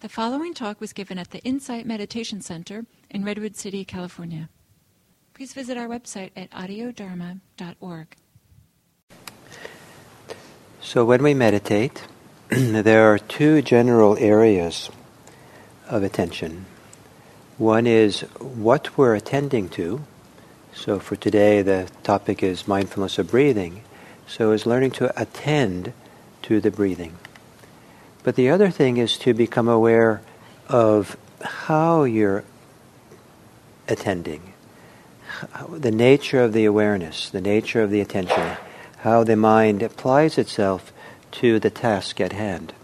The following talk was given at the Insight Meditation Center in Redwood City, California. Please visit our website at audiodharma.org. So, when we meditate, there are two general areas of attention. One is what we're attending to. So, for today, the topic is mindfulness of breathing. So, is learning to attend to the breathing. But the other thing is to become aware of how you're attending, the nature of the awareness, the nature of the attention, how the mind applies itself to the task at hand.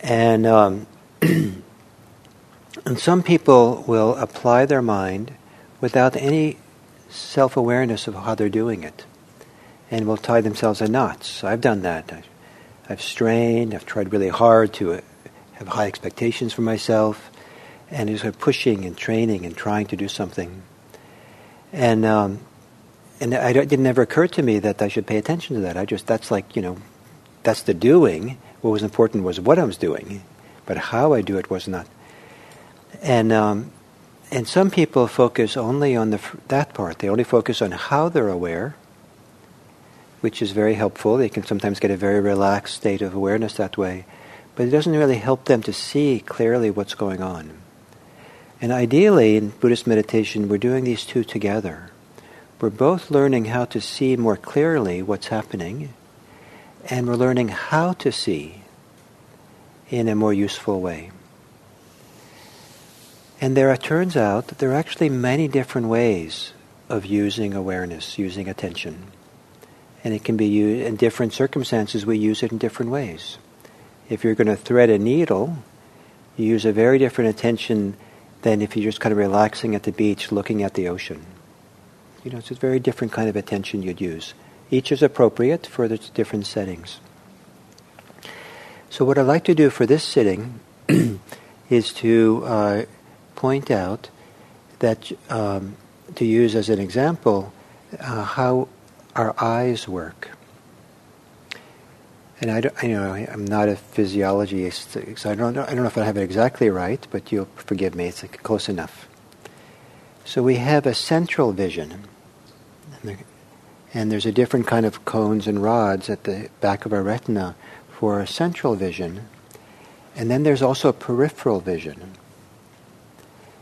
And, um, and some people will apply their mind without any self awareness of how they're doing it and will tie themselves in knots. I've done that. I've strained, I've tried really hard to uh, have high expectations for myself, and just sort of pushing and training and trying to do something. And um, and I, it didn't ever occur to me that I should pay attention to that. I just that's like you know, that's the doing. What was important was what I was doing, but how I do it was not. And um, and some people focus only on the that part. They only focus on how they're aware, which is very helpful. They can sometimes get a very relaxed state of awareness that way, but it doesn't really help them to see clearly what's going on. And ideally, in Buddhist meditation, we're doing these two together. We're both learning how to see more clearly what's happening, and we're learning how to see in a more useful way. And there it turns out that there are actually many different ways of using awareness, using attention and it can be used in different circumstances. We use it in different ways. If you're going to thread a needle, you use a very different attention than if you're just kind of relaxing at the beach, looking at the ocean. You know, it's a very different kind of attention you'd use. Each is appropriate for the different settings. So, what I'd like to do for this sitting is to uh, point out that, um, to use as an example, uh, how our eyes work. And I, don't, you know, I'm not a physiologist, so I don't, know, I don't know if I have it exactly right, but you'll forgive me, it's close enough. So we have a central vision, and there's a different kind of cones and rods at the back of our retina for a central vision, and then there's also a peripheral vision,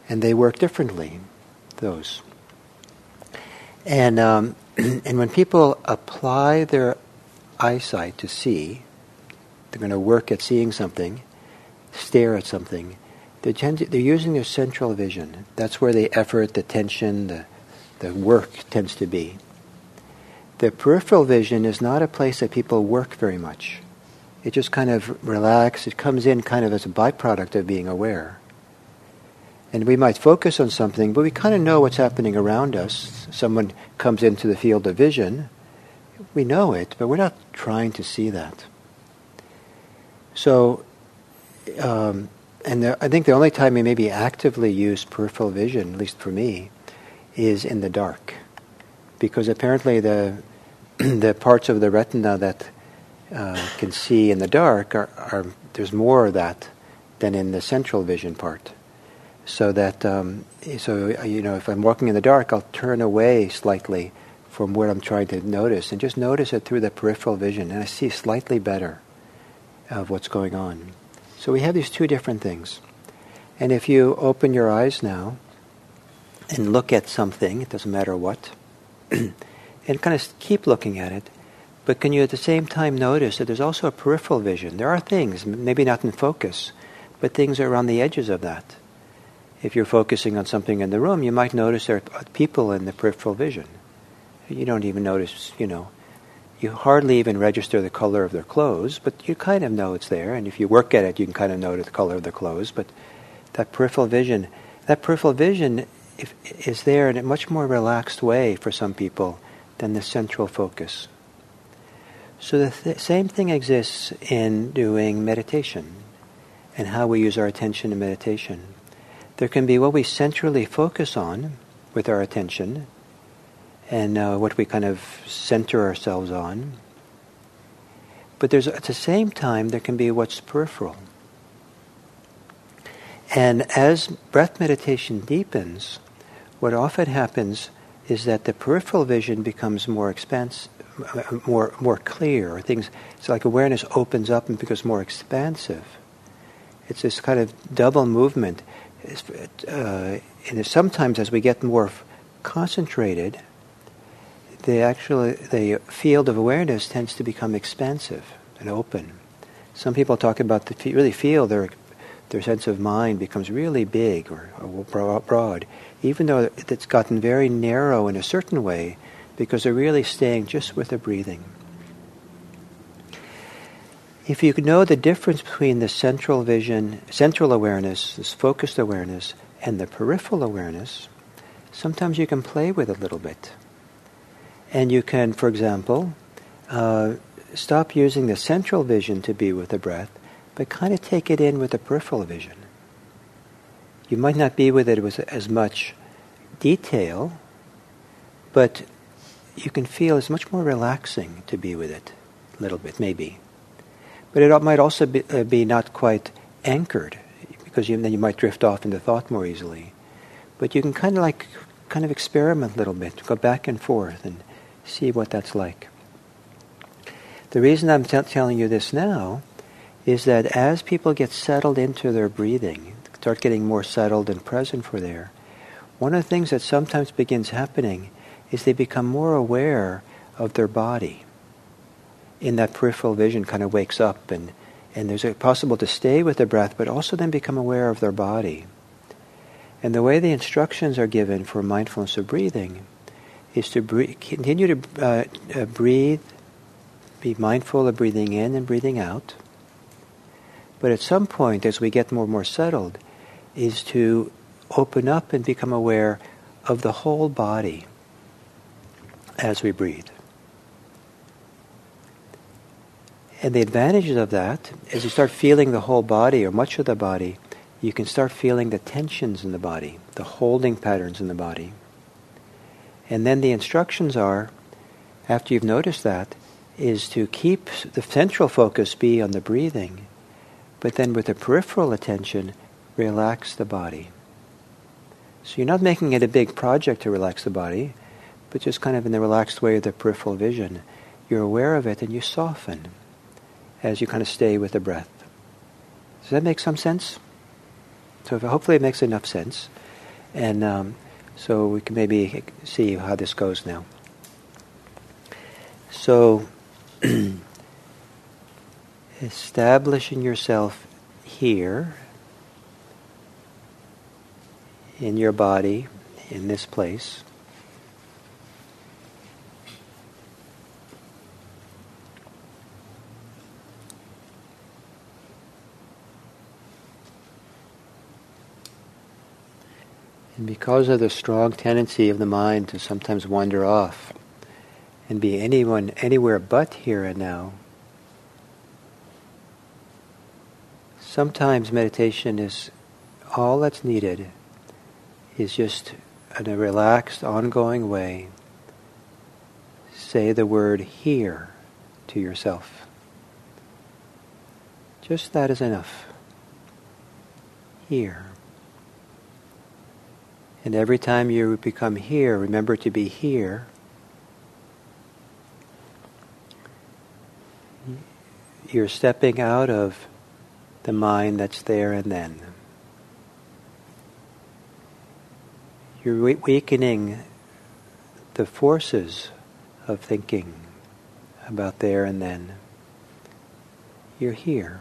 and they work differently, those. And um, and when people apply their eyesight to see, they're going to work at seeing something, stare at something, they tend to, they're using their central vision. That's where the effort, the tension, the, the work tends to be. The peripheral vision is not a place that people work very much. It just kind of relaxes, it comes in kind of as a byproduct of being aware. And we might focus on something, but we kind of know what's happening around us. Someone comes into the field of vision. We know it, but we're not trying to see that. So, um, and the, I think the only time we maybe actively use peripheral vision, at least for me, is in the dark. Because apparently the, the parts of the retina that uh, can see in the dark are, are, there's more of that than in the central vision part so that um, so you know if I'm walking in the dark, I'll turn away slightly from what I'm trying to notice and just notice it through the peripheral vision, and I see slightly better of what's going on. So we have these two different things, and if you open your eyes now and look at something, it doesn't matter what, and kind of keep looking at it. But can you at the same time notice that there's also a peripheral vision? There are things, maybe not in focus, but things are around the edges of that if you're focusing on something in the room, you might notice there are people in the peripheral vision. You don't even notice, you know, you hardly even register the color of their clothes, but you kind of know it's there. And if you work at it, you can kind of notice the color of their clothes. But that peripheral vision, that peripheral vision if, is there in a much more relaxed way for some people than the central focus. So the th- same thing exists in doing meditation and how we use our attention in meditation. There can be what we centrally focus on with our attention and uh, what we kind of center ourselves on. But there's at the same time there can be what's peripheral. And as breath meditation deepens, what often happens is that the peripheral vision becomes more expansive, more more clear. Things it's like awareness opens up and becomes more expansive. It's this kind of double movement. Uh, and sometimes, as we get more concentrated, the actual the field of awareness tends to become expansive and open. Some people talk about the really feel their their sense of mind becomes really big or, or broad, even though it's gotten very narrow in a certain way, because they're really staying just with the breathing. If you know the difference between the central vision, central awareness, this focused awareness, and the peripheral awareness, sometimes you can play with it a little bit. And you can, for example, uh, stop using the central vision to be with the breath, but kind of take it in with the peripheral vision. You might not be with it with as much detail, but you can feel it's much more relaxing to be with it, a little bit, maybe. But it might also be, uh, be not quite anchored, because you, then you might drift off into thought more easily. But you can kind of like, kind of experiment a little bit, go back and forth, and see what that's like. The reason I'm t- telling you this now is that as people get settled into their breathing, start getting more settled and present for there, one of the things that sometimes begins happening is they become more aware of their body. In that peripheral vision kind of wakes up and, and there's a possible to stay with the breath but also then become aware of their body. And the way the instructions are given for mindfulness of breathing is to continue to uh, uh, breathe, be mindful of breathing in and breathing out. But at some point, as we get more and more settled, is to open up and become aware of the whole body as we breathe. And the advantages of that, as you start feeling the whole body or much of the body, you can start feeling the tensions in the body, the holding patterns in the body. And then the instructions are, after you've noticed that, is to keep the central focus be on the breathing, but then with the peripheral attention, relax the body. So you're not making it a big project to relax the body, but just kind of in the relaxed way of the peripheral vision. You're aware of it and you soften as you kind of stay with the breath. Does that make some sense? So hopefully it makes enough sense. And um, so we can maybe see how this goes now. So, establishing yourself here in your body, in this place. And because of the strong tendency of the mind to sometimes wander off and be anyone anywhere but here and now, sometimes meditation is all that's needed is just in a relaxed, ongoing way, say the word here to yourself. Just that is enough. Here. And every time you become here, remember to be here. You're stepping out of the mind that's there and then. You're weakening the forces of thinking about there and then. You're here.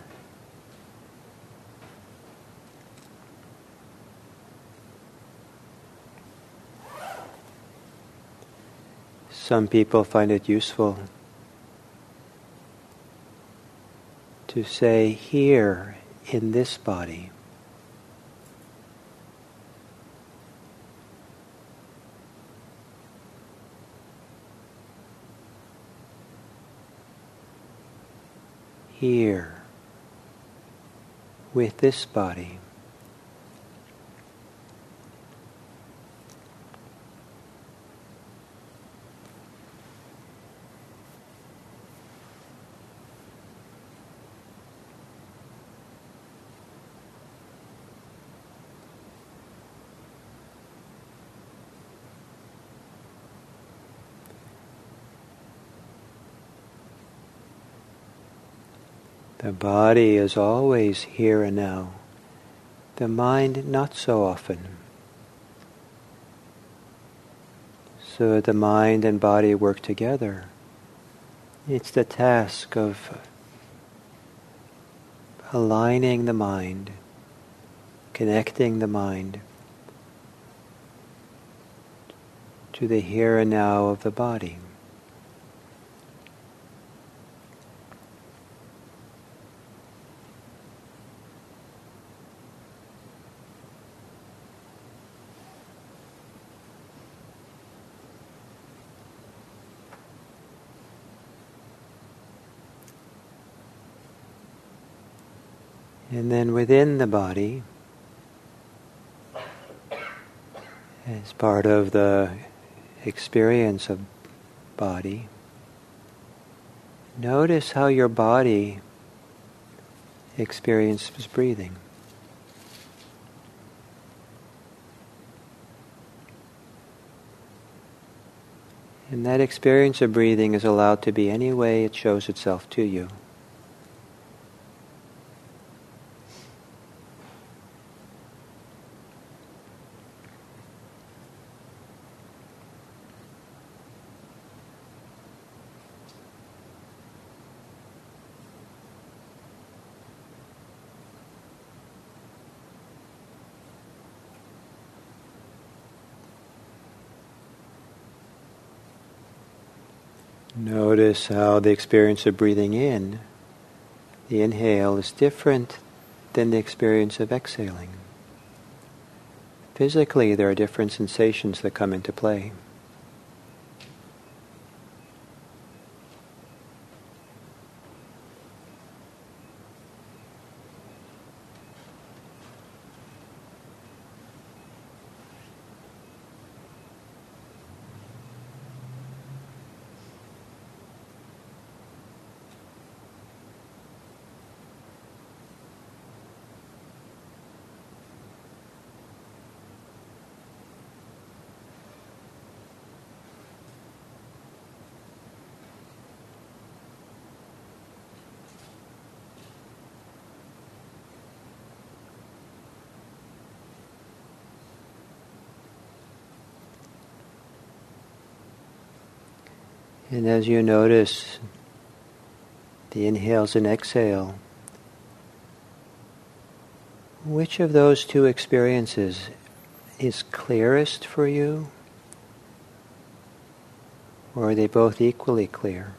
Some people find it useful to say here in this body. Here with this body. The body is always here and now. The mind not so often. So the mind and body work together. It's the task of aligning the mind, connecting the mind to the here and now of the body. And then within the body, as part of the experience of body, notice how your body experiences breathing. And that experience of breathing is allowed to be any way it shows itself to you. Notice how the experience of breathing in, the inhale, is different than the experience of exhaling. Physically, there are different sensations that come into play. And as you notice the inhales and exhale, which of those two experiences is clearest for you? Or are they both equally clear?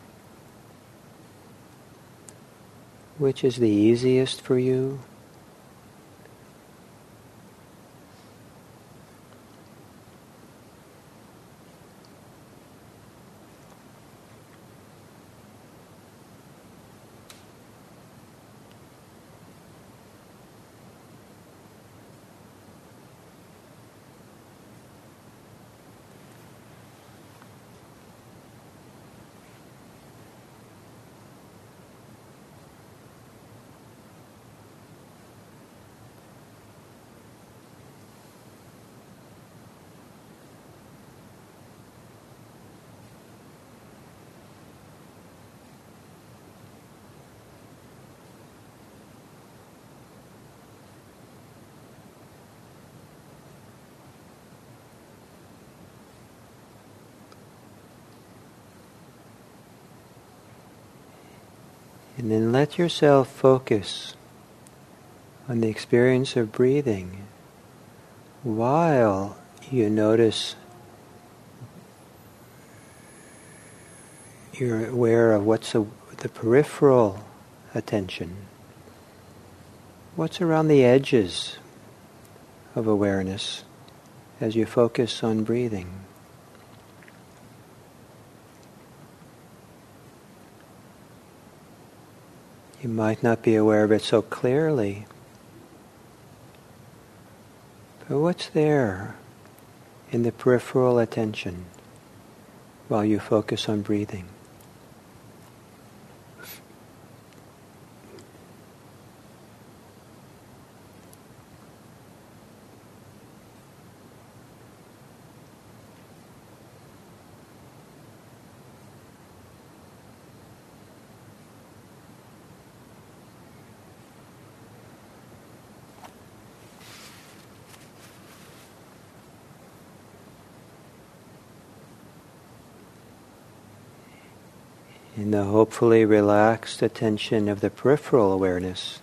Which is the easiest for you? And then let yourself focus on the experience of breathing while you notice you're aware of what's a, the peripheral attention, what's around the edges of awareness as you focus on breathing. You might not be aware of it so clearly. But what's there in the peripheral attention while you focus on breathing? In the hopefully relaxed attention of the peripheral awareness,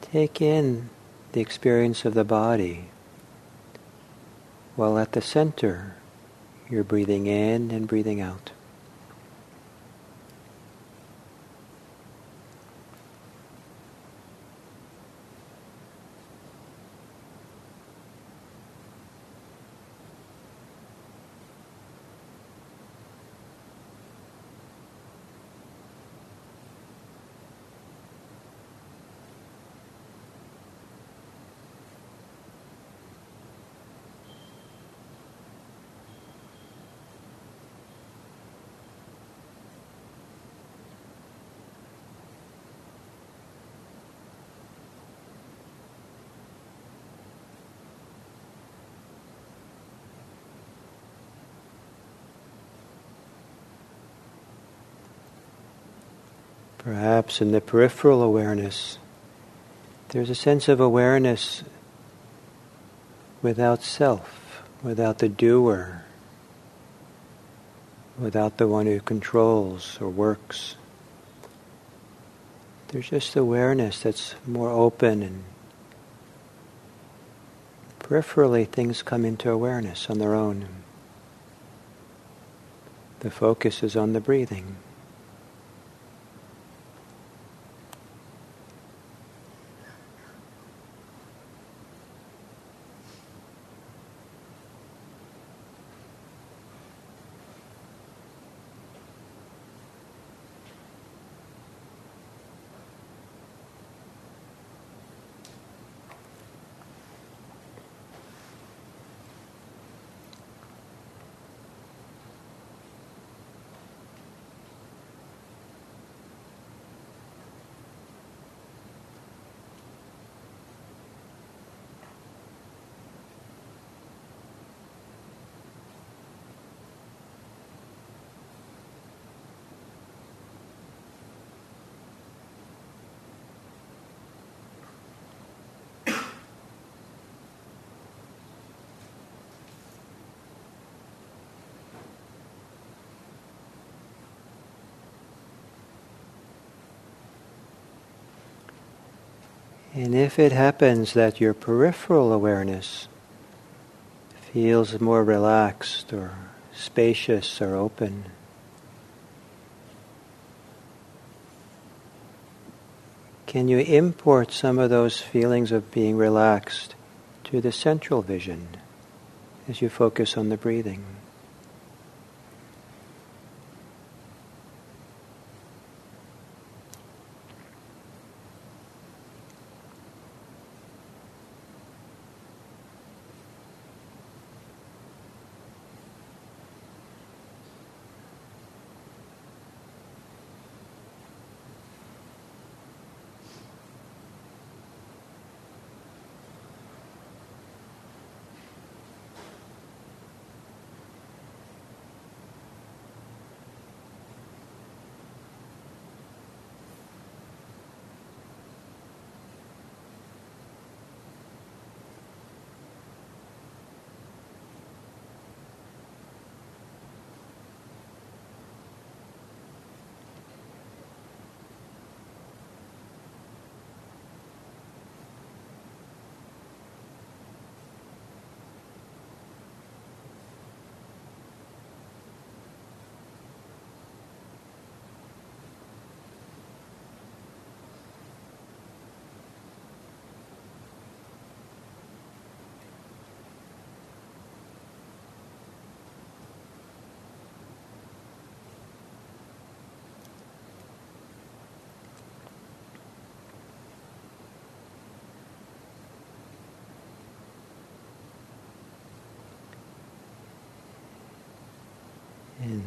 take in the experience of the body, while at the center you're breathing in and breathing out. Perhaps in the peripheral awareness, there's a sense of awareness without self, without the doer, without the one who controls or works. There's just awareness that's more open and peripherally things come into awareness on their own. The focus is on the breathing. And if it happens that your peripheral awareness feels more relaxed or spacious or open, can you import some of those feelings of being relaxed to the central vision as you focus on the breathing?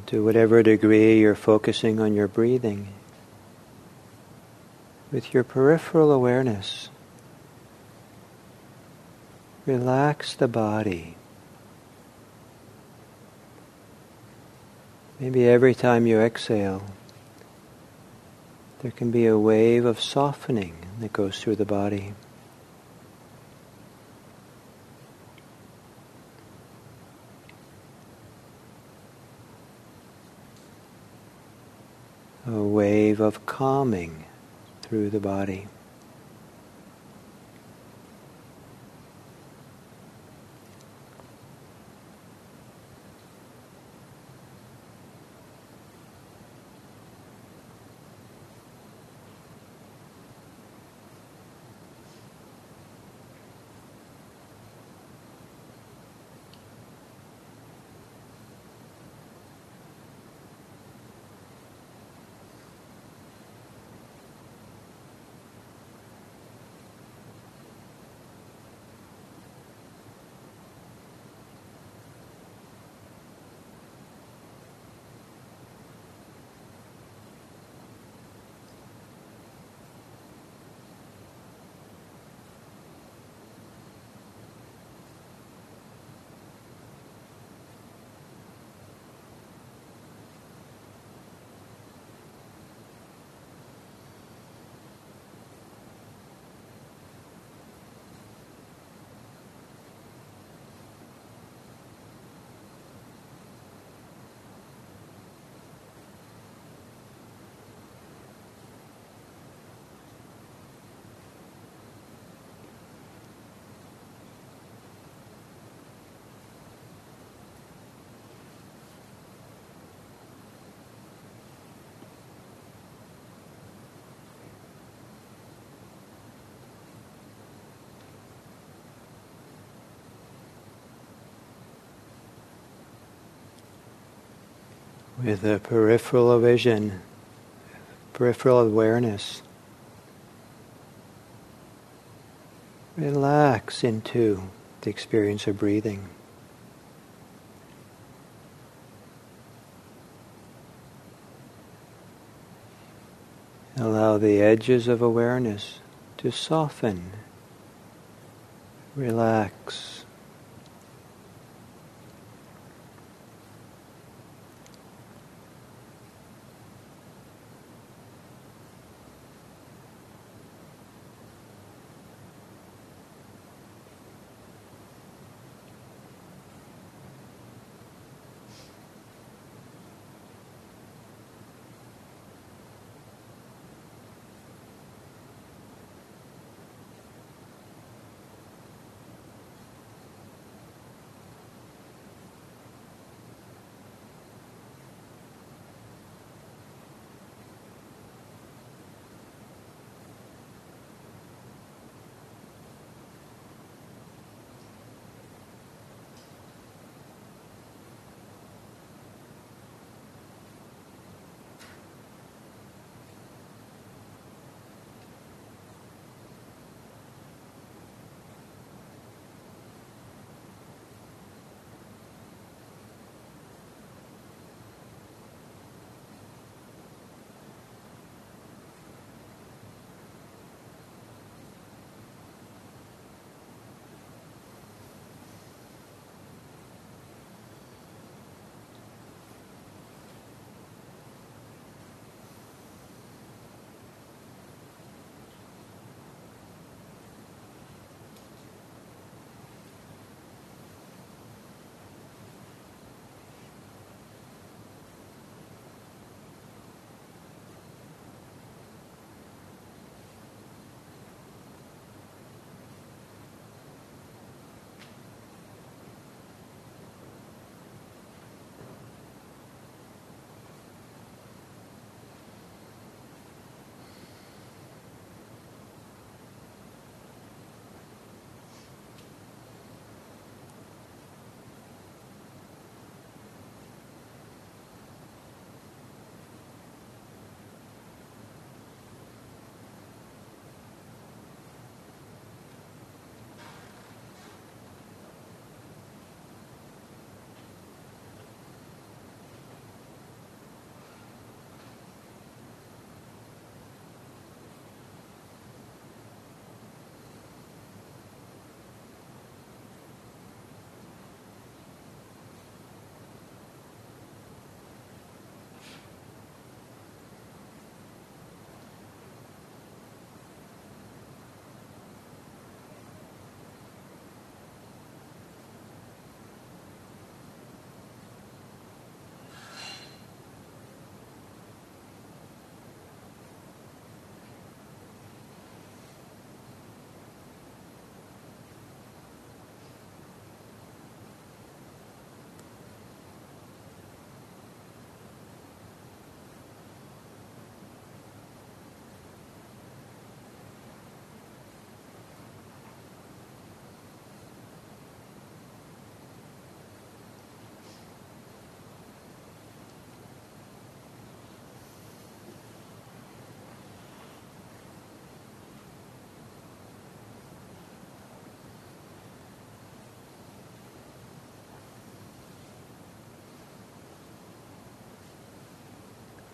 To whatever degree you're focusing on your breathing, with your peripheral awareness, relax the body. Maybe every time you exhale, there can be a wave of softening that goes through the body. Wave of calming through the body. With a peripheral vision, peripheral awareness. Relax into the experience of breathing. Allow the edges of awareness to soften, relax.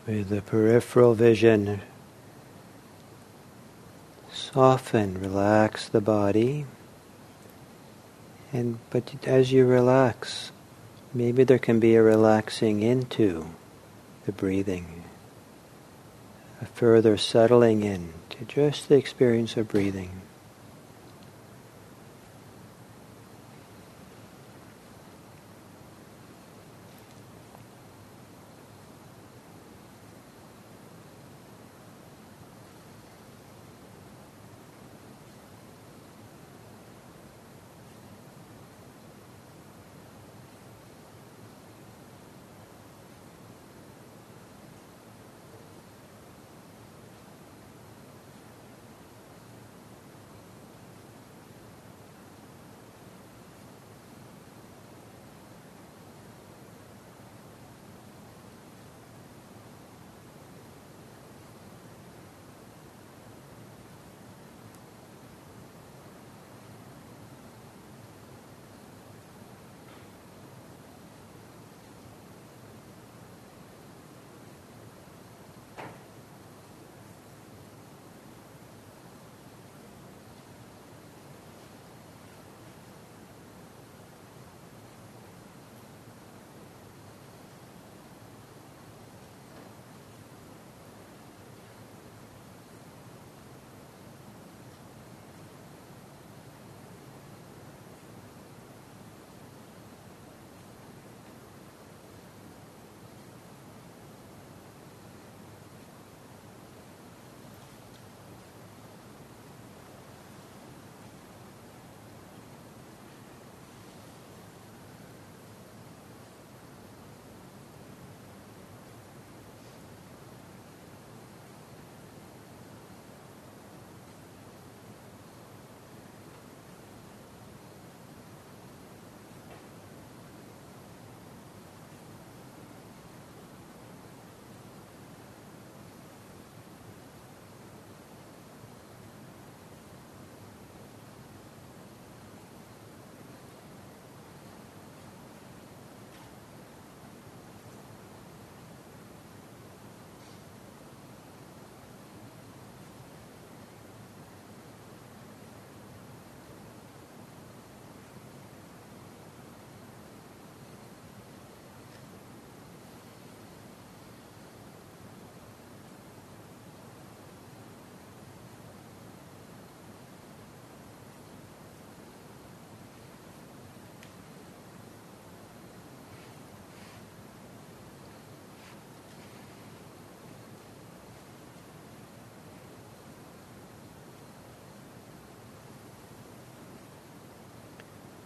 With the peripheral vision. Soften, relax the body. And but as you relax, maybe there can be a relaxing into the breathing, a further settling in to just the experience of breathing.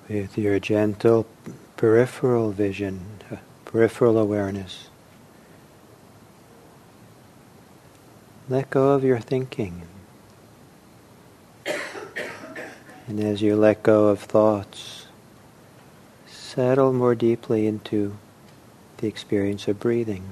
With your gentle peripheral vision, uh, peripheral awareness. Let go of your thinking. And as you let go of thoughts, settle more deeply into the experience of breathing.